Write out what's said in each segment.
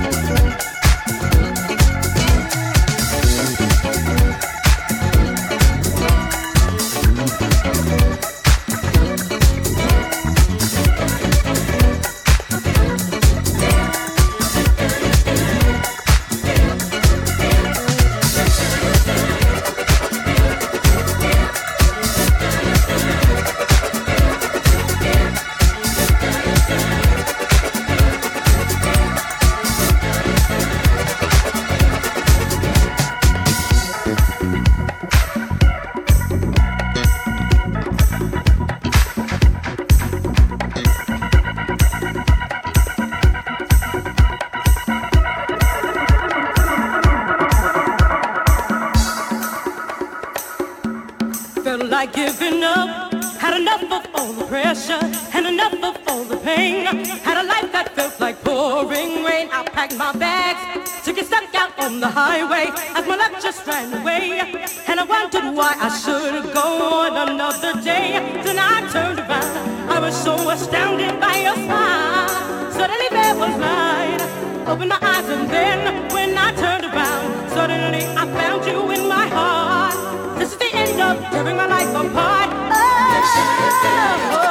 Música packed my bags, took a step out on the highway as my luck just ran away. And I wondered why I should have gone another day. Then I turned around, I was so astounded by your smile. Suddenly there was light, opened my eyes and then when I turned around, suddenly I found you in my heart. This is the end of tearing my life apart. Oh,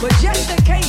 But just in case.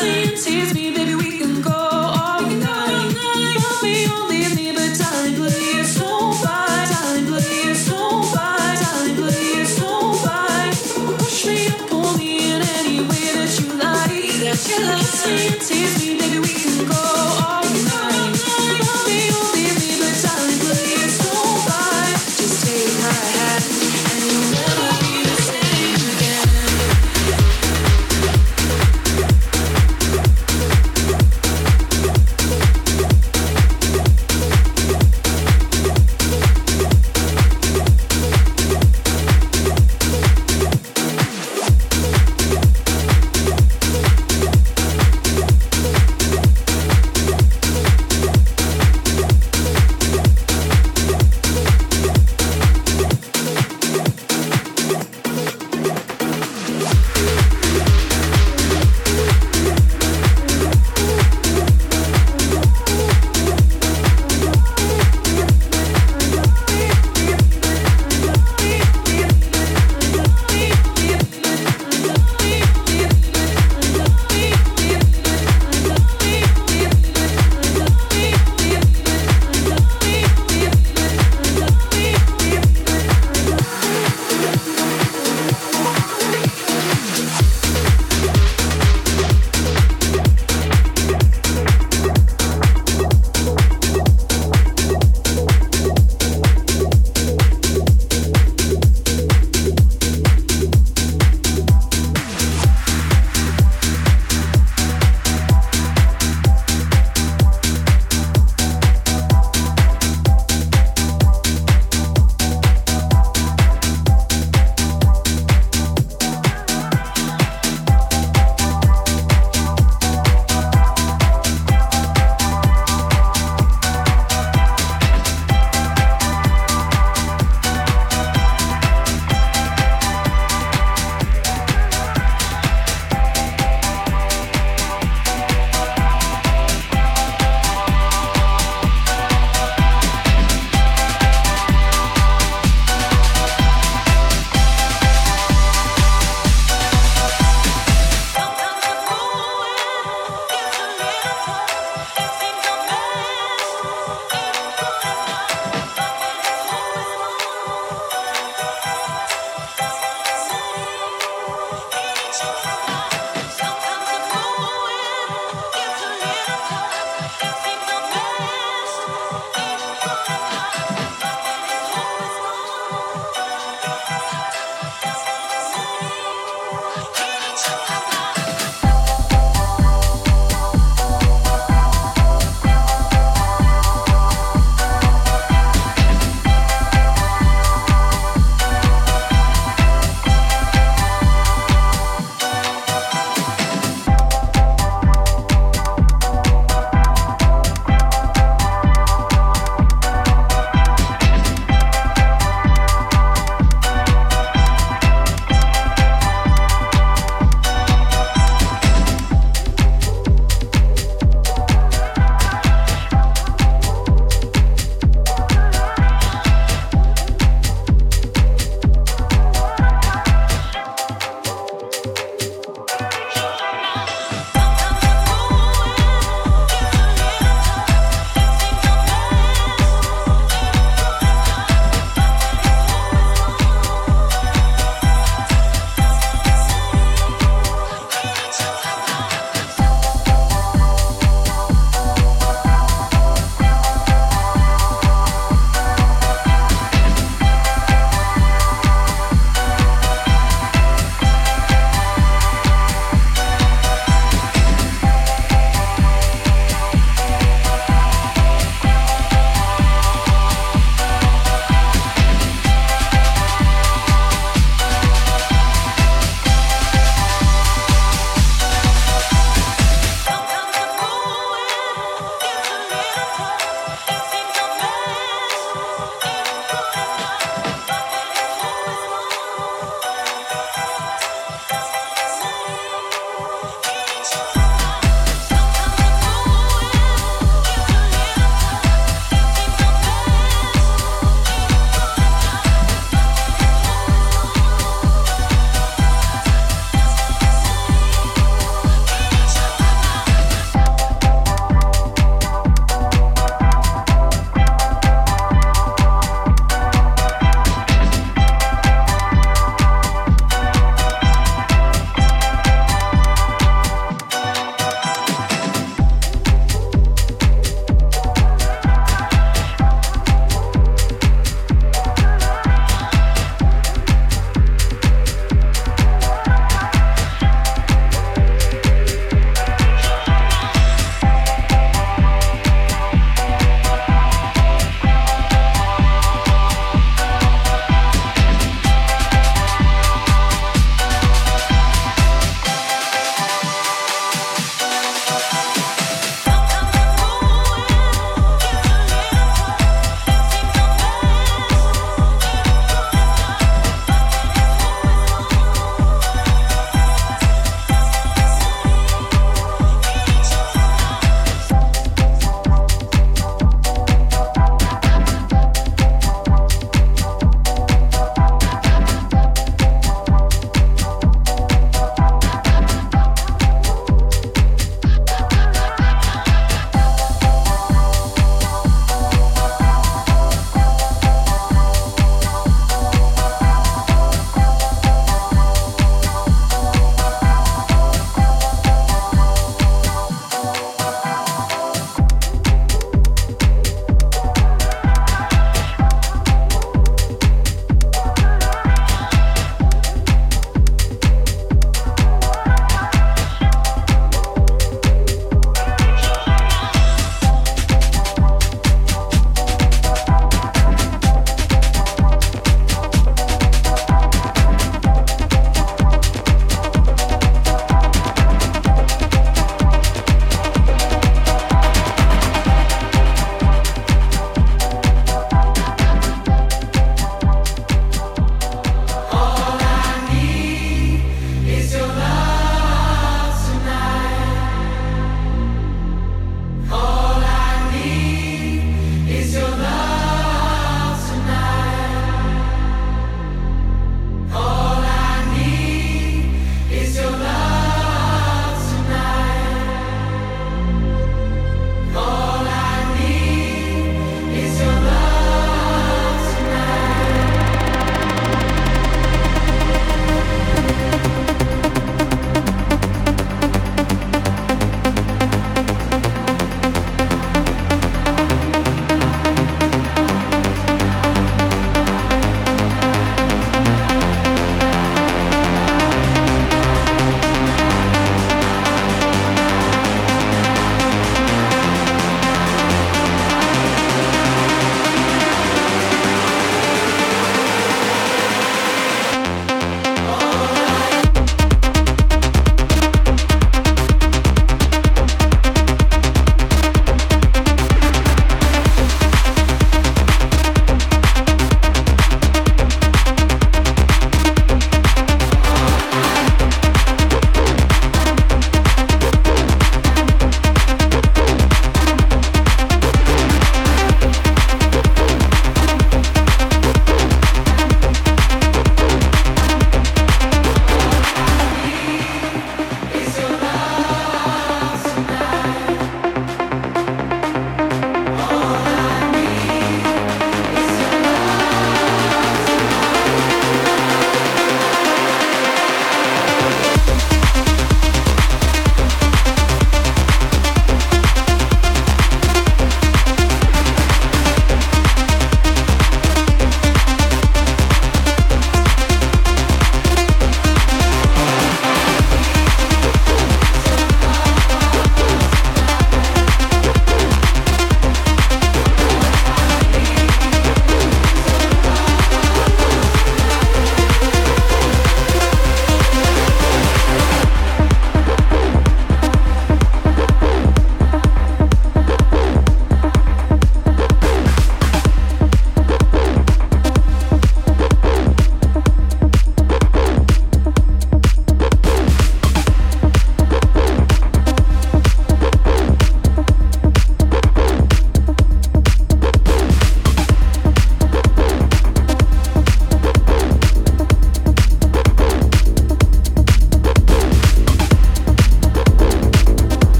seems he's